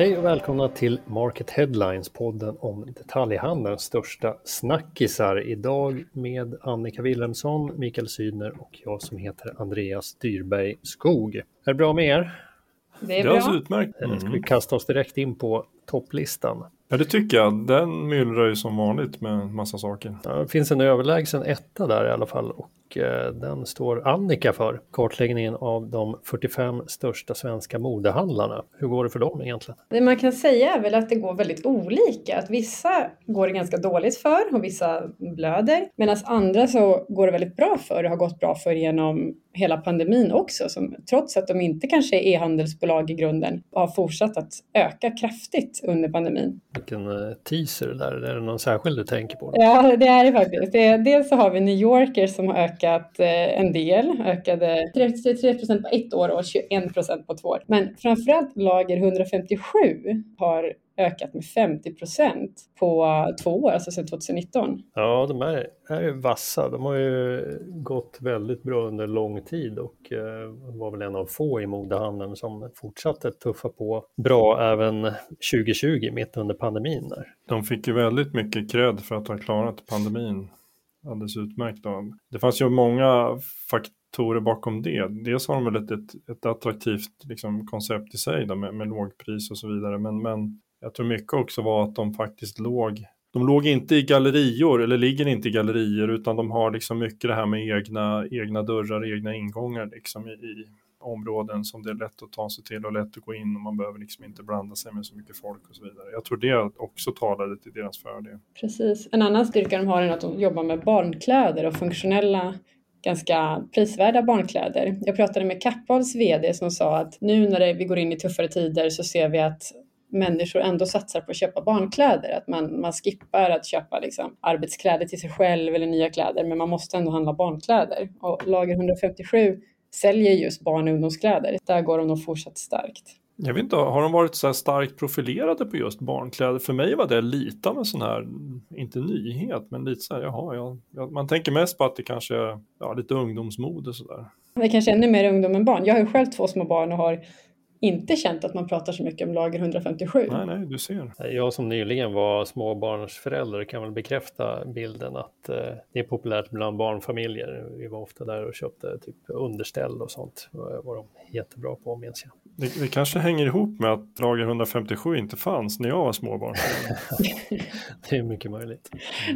Hej och välkomna till Market Headlines, podden om detaljhandelns största snackisar. Idag med Annika Wilhelmsson, Mikael Sydner och jag som heter Andreas Dyrberg Skog. Är det bra med er? Det är bra. Det är utmärkt. Mm. Ska vi kasta oss direkt in på topplistan? Ja, det tycker jag. Den myllrar ju som vanligt med massa saker. Ja, det finns en överlägsen etta där i alla fall och Eh, den står Annika för. Kartläggningen av de 45 största svenska modehandlarna. Hur går det för dem egentligen? Det man kan säga är väl att det går väldigt olika. Att vissa går det ganska dåligt för och vissa blöder. Medan andra så går det väldigt bra för och har gått bra för genom hela pandemin också. Som, trots att de inte kanske är e-handelsbolag i grunden har fortsatt att öka kraftigt under pandemin. Vilken eh, teaser där. Är det någon särskild du tänker på? Ja, det är det faktiskt. Det, dels så har vi New Yorker som har ökat eh, en del, ökade 33 procent på ett år och 21 procent på två år. Men framförallt lager 157 har ökat med 50 procent på två år, alltså sedan 2019. Ja, de är, är ju vassa. De har ju gått väldigt bra under lång tid och eh, var väl en av få i modehandeln som fortsatte tuffa på bra även 2020, mitt under pandemin. Där. De fick ju väldigt mycket cred för att ha klarat pandemin alldeles utmärkt. Då. Det fanns ju många faktorer bakom det. Dels har de väl ett, ett, ett attraktivt liksom, koncept i sig då, med, med lågpris och så vidare. Men, men jag tror mycket också var att de faktiskt låg de låg inte i gallerior eller ligger inte i gallerior utan de har liksom mycket det här med egna, egna dörrar, egna ingångar liksom i, i områden som det är lätt att ta sig till och lätt att gå in och man behöver liksom inte blanda sig med så mycket folk och så vidare. Jag tror det också talade till deras fördel. Precis. En annan styrka de har är att de jobbar med barnkläder och funktionella ganska prisvärda barnkläder. Jag pratade med Kappahls VD som sa att nu när vi går in i tuffare tider så ser vi att människor ändå satsar på att köpa barnkläder. Att man, man skippar att köpa liksom arbetskläder till sig själv eller nya kläder men man måste ändå handla barnkläder. Och lager 157 säljer just barn och ungdomskläder. Där går de nog fortsatt starkt. Jag vet inte, har de varit så här starkt profilerade på just barnkläder? För mig var det lite av en sån här, inte nyhet, men lite så här, jaha, ja, ja, man tänker mest på att det kanske är ja, lite ungdomsmode sådär. Det är kanske ännu mer ungdom än barn. Jag har ju själv två små barn och har inte känt att man pratar så mycket om lager 157. Nej, nej, du ser. Jag som nyligen var småbarnsförälder kan väl bekräfta bilden att eh, det är populärt bland barnfamiljer. Vi var ofta där och köpte typ underställ och sånt. Det var de jättebra på minns jag. Det, det kanske hänger ihop med att lager 157 inte fanns när jag var småbarn. det är mycket möjligt.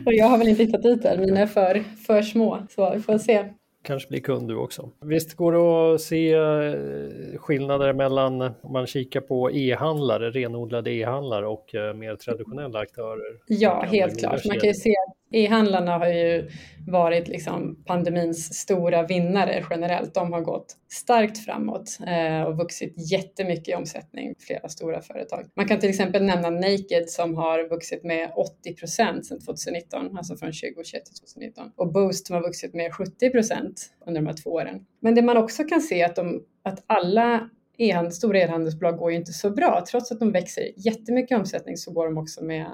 Och jag har väl inte hittat dit än, mina är för, för små. Så vi får se kanske blir kund du också. Visst går det att se eh, skillnader mellan om man kikar på e-handlare, renodlade e-handlare och eh, mer traditionella aktörer? Ja, helt klart. Man kan ju se E-handlarna har ju varit liksom pandemins stora vinnare generellt. De har gått starkt framåt eh, och vuxit jättemycket i omsättning, flera stora företag. Man kan till exempel nämna Naked som har vuxit med 80 procent sedan 2019, alltså från 2021 till 2019. Och Boost som har vuxit med 70 procent under de här två åren. Men det man också kan se är att, de, att alla e stora e-handelsbolag går ju inte så bra. Trots att de växer jättemycket i omsättning så går de också med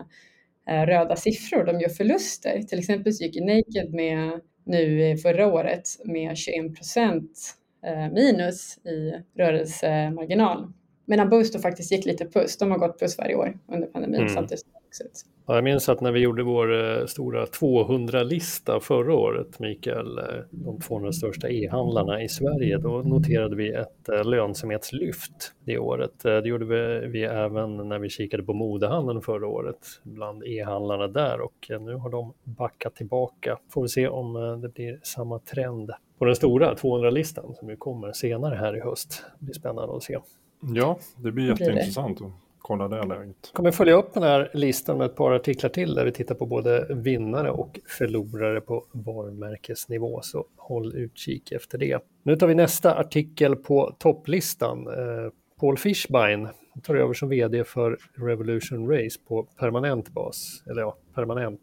röda siffror, de gör förluster. Till exempel så gick Naked med nu förra året med 21 procent eh, minus i rörelsemarginal. Medan Boost faktiskt gick lite plus, de har gått plus varje år under pandemin mm. samtidigt som vuxit. Ja, jag minns att när vi gjorde vår eh, stora 200-lista förra året, Mikael, eh, de 200 största e-handlarna i Sverige, då noterade vi ett eh, lönsamhetslyft det året. Det gjorde vi, vi även när vi kikade på modehandeln förra året, bland e-handlarna där och nu har de backat tillbaka. Får vi se om det blir samma trend på den stora 200-listan som ju kommer senare här i höst. Det blir spännande att se. Ja, det blir jätteintressant. Det kolla det läget. kommer följa upp den här listan med ett par artiklar till där vi tittar på både vinnare och förlorare på varumärkesnivå, så håll utkik efter det. Nu tar vi nästa artikel på topplistan. Eh, Paul Fishbein tar över som vd för Revolution Race på permanent bas, eller ja, permanent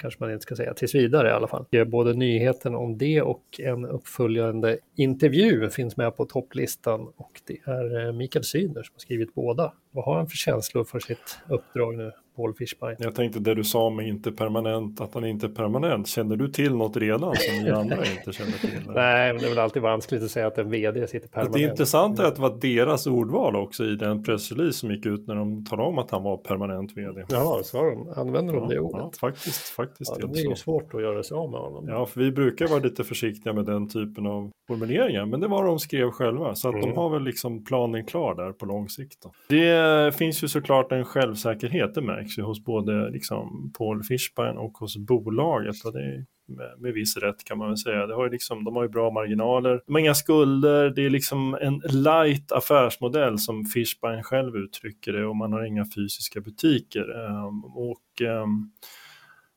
kanske man inte ska säga, tills vidare i alla fall. Både nyheten om det och en uppföljande intervju finns med på topplistan och det är eh, Mikael Syner som har skrivit båda. Vad har han för känslor för sitt uppdrag nu? Paul Fishbein. Jag tänkte det du sa med inte permanent, att han inte är permanent. Känner du till något redan som ni andra inte känner till? Nej, men det är väl alltid vanskligt att säga att en vd sitter permanent. Det intressanta är att det var deras ordval också i den pressrelease som gick ut när de talade om att han var permanent vd. Ja, så de, använder de det ordet? Ja, faktiskt, faktiskt. Ja, det är ju svårt att göra sig av med honom. Ja, för vi brukar vara lite försiktiga med den typen av formuleringar, men det var de skrev själva, så att mm. de har väl liksom planen klar där på lång sikt. Då. Det finns ju såklart en självsäkerhet, det märks ju hos både liksom Paul Fischbein och hos bolaget. Och det är med, med viss rätt kan man väl säga. Det har ju liksom, de har ju bra marginaler, de har inga skulder, det är liksom en light affärsmodell som Fischbein själv uttrycker det och man har inga fysiska butiker. Um, och um,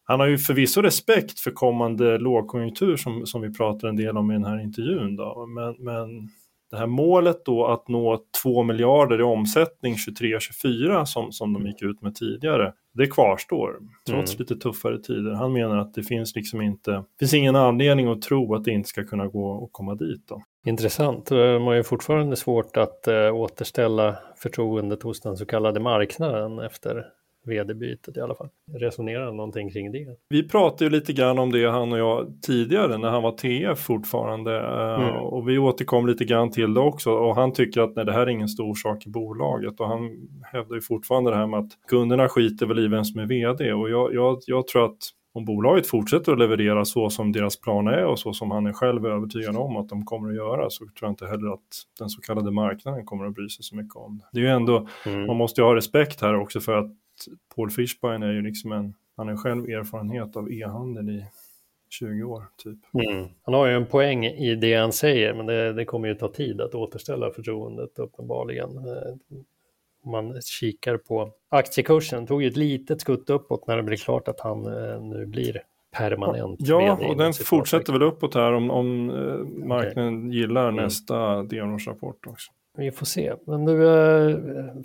han har ju förvisso respekt för kommande lågkonjunktur som, som vi pratar en del om i den här intervjun. Då. Men, men det här målet då att nå 2 miljarder i omsättning 23-24 som, som de gick ut med tidigare, det kvarstår trots mm. lite tuffare tider. Han menar att det finns liksom inte, finns ingen anledning att tro att det inte ska kunna gå att komma dit. Då. Intressant. Man har ju fortfarande svårt att äh, återställa förtroendet hos den så kallade marknaden efter vd-bytet i alla fall. Resonera någonting kring det. Vi pratade ju lite grann om det han och jag tidigare när han var TF fortfarande eh, mm. och vi återkom lite grann till det också och han tycker att nej, det här är ingen stor sak i bolaget och han hävdar ju fortfarande det här med att kunderna skiter väl i vem som är vd och jag, jag, jag tror att om bolaget fortsätter att leverera så som deras plan är och så som han är själv övertygad om att de kommer att göra så tror jag inte heller att den så kallade marknaden kommer att bry sig så mycket om det. Det är ju ändå, mm. man måste ju ha respekt här också för att Paul Fishbein är ju liksom en, han har själv erfarenhet av e-handel i 20 år typ. Mm. Han har ju en poäng i det han säger, men det, det kommer ju ta tid att återställa förtroendet uppenbarligen. Eh, om man kikar på aktiekursen, tog ju ett litet skutt uppåt när det blev klart att han eh, nu blir permanent. Ja, och den fortsätter väl uppåt här om, om eh, marknaden okay. gillar mm. nästa delårsrapport också. Vi får se. Men uh,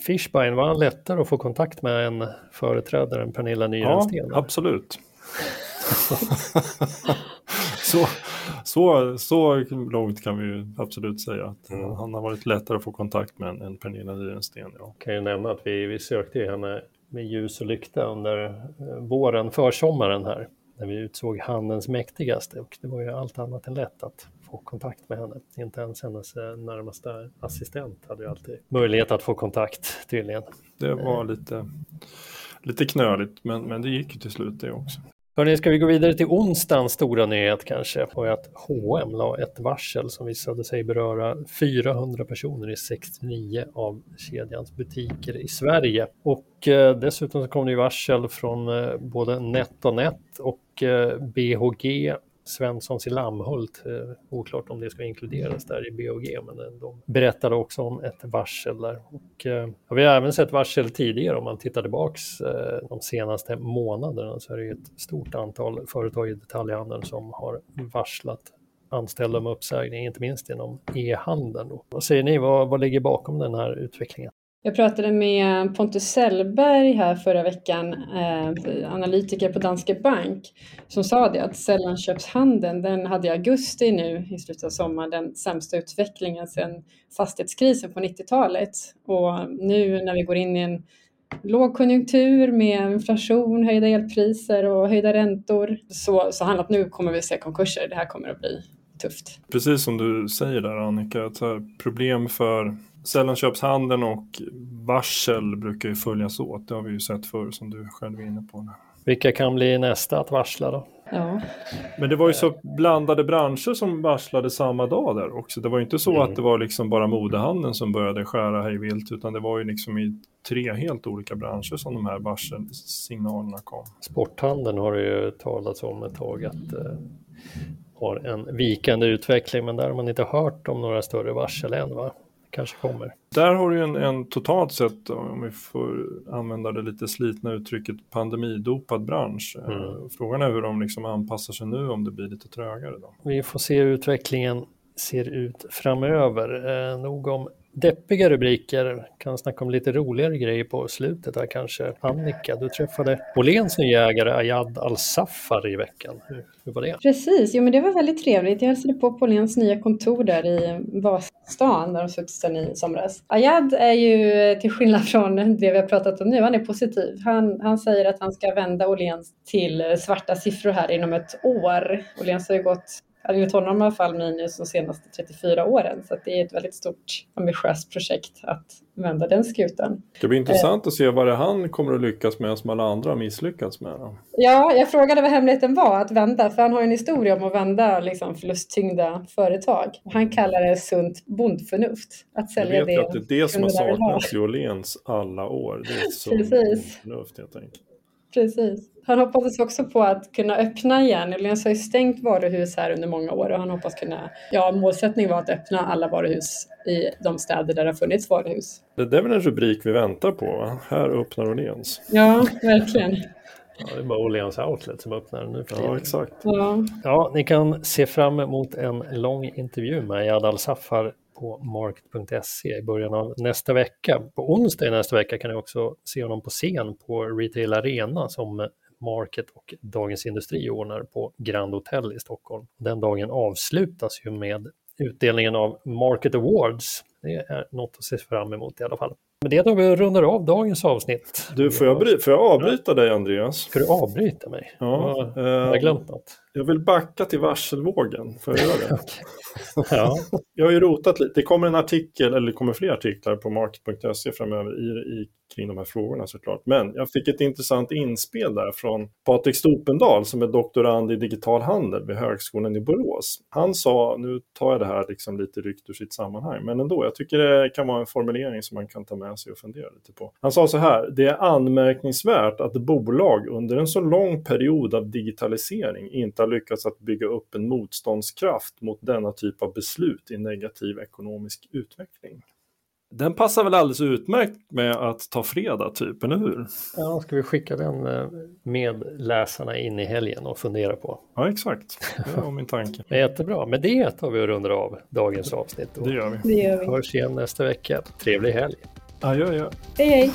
Fishbein, var han lättare att få kontakt med än företrädaren Pernilla Nyrensten? Ja, absolut. så, så, så långt kan vi ju absolut säga att mm. han har varit lättare att få kontakt med än Pernilla Nyrensten. Ja. Kan ju nämna att vi, vi sökte henne med ljus och lykta under eh, våren, försommaren här, när vi utsåg handens mäktigaste och det var ju allt annat än lätt att få kontakt med henne. Inte ens hennes eh, närmaste assistent hade ju alltid möjlighet att få kontakt tydligen. Det var lite, lite knöligt men, men det gick ju till slut det också. Hörrni, ska vi gå vidare till onsdagens stora nyhet kanske? Och att H&M la ett varsel som visade sig beröra 400 personer i 69 av kedjans butiker i Sverige. Och eh, dessutom så kom det varsel från eh, både NetOnNet och eh, BHG Svenssons i Lammhult. Eh, oklart om det ska inkluderas där i BOG, men eh, de berättade också om ett varsel där. Och, eh, vi har även sett varsel tidigare om man tittar tillbaks eh, de senaste månaderna så är det ett stort antal företag i detaljhandeln som har varslat anställda med uppsägning, inte minst inom e-handeln. Vad säger ni, vad, vad ligger bakom den här utvecklingen? Jag pratade med Pontus Sellberg här förra veckan, eh, analytiker på Danske Bank, som sa det att sällanköpshandeln, den hade i augusti nu i slutet av sommaren den sämsta utvecklingen sedan fastighetskrisen på 90-talet. Och nu när vi går in i en lågkonjunktur med inflation, höjda elpriser och höjda räntor så, så handlar nu kommer vi se konkurser. Det här kommer att bli tufft. Precis som du säger där Annika, att problem för Sällanköpshandeln och varsel brukar ju följas åt. Det har vi ju sett förr som du själv är inne på. Vilka kan bli nästa att varsla då? Ja. Men det var ju så blandade branscher som varslade samma dag där också. Det var ju inte så mm. att det var liksom bara modehandeln som började skära hejvilt utan det var ju liksom i tre helt olika branscher som de här varselsignalerna kom. Sporthandeln har det ju talats om ett tag att eh, har en vikande utveckling men där har man inte hört om några större varsel än va? kanske kommer. Där har du en, en totalt sett, om vi får använda det lite slitna uttrycket, pandemidopad bransch. Eh, mm. Frågan är hur de liksom anpassar sig nu om det blir lite trögare. Då. Vi får se hur utvecklingen ser ut framöver. Eh, nog om deppiga rubriker. Kan snacka om lite roligare grejer på slutet här kanske. Annika, du träffade Åhléns nya ägare Ayad Al-Safar i veckan. Hur, hur, var det? Precis, jo men det var väldigt trevligt. Jag hälsade på på Åhléns nya kontor där i Vasastan där de suttit sedan i somras. Ayad är ju till skillnad från det vi har pratat om nu, han är positiv. Han, han säger att han ska vända Åhléns till svarta siffror här inom ett år. Åhléns har ju gått enligt honom i alla fall minus de senaste 34 åren. Så det är ett väldigt stort ambitiöst projekt att vända den skutan. Det blir intressant att se vad det han kommer att lyckas med som alla andra har misslyckats med. Då. Ja, jag frågade vad hemligheten var att vända, för han har en historia om att vända liksom, förlusttyngda företag. Han kallar det sunt bondförnuft. Att sälja jag vet det. att det är det som har saknats i Åhléns alla år. Det är sunt bondförnuft helt enkelt. Precis. Han hoppades också på att kunna öppna igen. Åhléns har ju stängt varuhus här under många år och han hoppas kunna, ja målsättningen var att öppna alla varuhus i de städer där det har funnits varuhus. Det är väl en rubrik vi väntar på, va? Här öppnar Åhléns. Ja, verkligen. Ja, det är bara Åhléns Outlet som öppnar nu Ja, exakt. Ja. ja, ni kan se fram emot en lång intervju med Jad Al-Safar på market.se i början av nästa vecka. På onsdag i nästa vecka kan ni också se honom på scen på Retail Arena som Market och Dagens Industri ordnar på Grand Hotel i Stockholm. Den dagen avslutas ju med utdelningen av Market Awards. Det är något att se fram emot i alla fall. Men det tar vi och rundar av dagens avsnitt. Du, får jag, får jag avbryta dig Andreas? Ska du avbryta mig? Ja. Jag har jag glömt något? Jag vill backa till varselvågen. Får jag göra det? ja. Jag har ju rotat lite. Det kommer en artikel, eller det kommer fler artiklar på market.se framöver i, i, kring de här frågorna såklart. Men jag fick ett intressant inspel där från Patrik Stopendal som är doktorand i digital handel vid Högskolan i Borås. Han sa, nu tar jag det här liksom lite ryckt ur sitt sammanhang, men ändå, jag tycker det kan vara en formulering som man kan ta med sig och fundera lite på. Han sa så här, det är anmärkningsvärt att bolag under en så lång period av digitalisering inte har lyckats att bygga upp en motståndskraft mot denna typ av beslut i negativ ekonomisk utveckling. Den passar väl alldeles utmärkt med att ta fredag typ, eller hur? Ja, ska vi skicka den eh, med läsarna in i helgen och fundera på? Ja, exakt. Det var min tanke. Jättebra. Med det tar vi och rundar av dagens avsnitt. Det gör vi. Det gör vi. Hörs igen nästa vecka. Trevlig helg. Adjö, adjö. Hej, hej.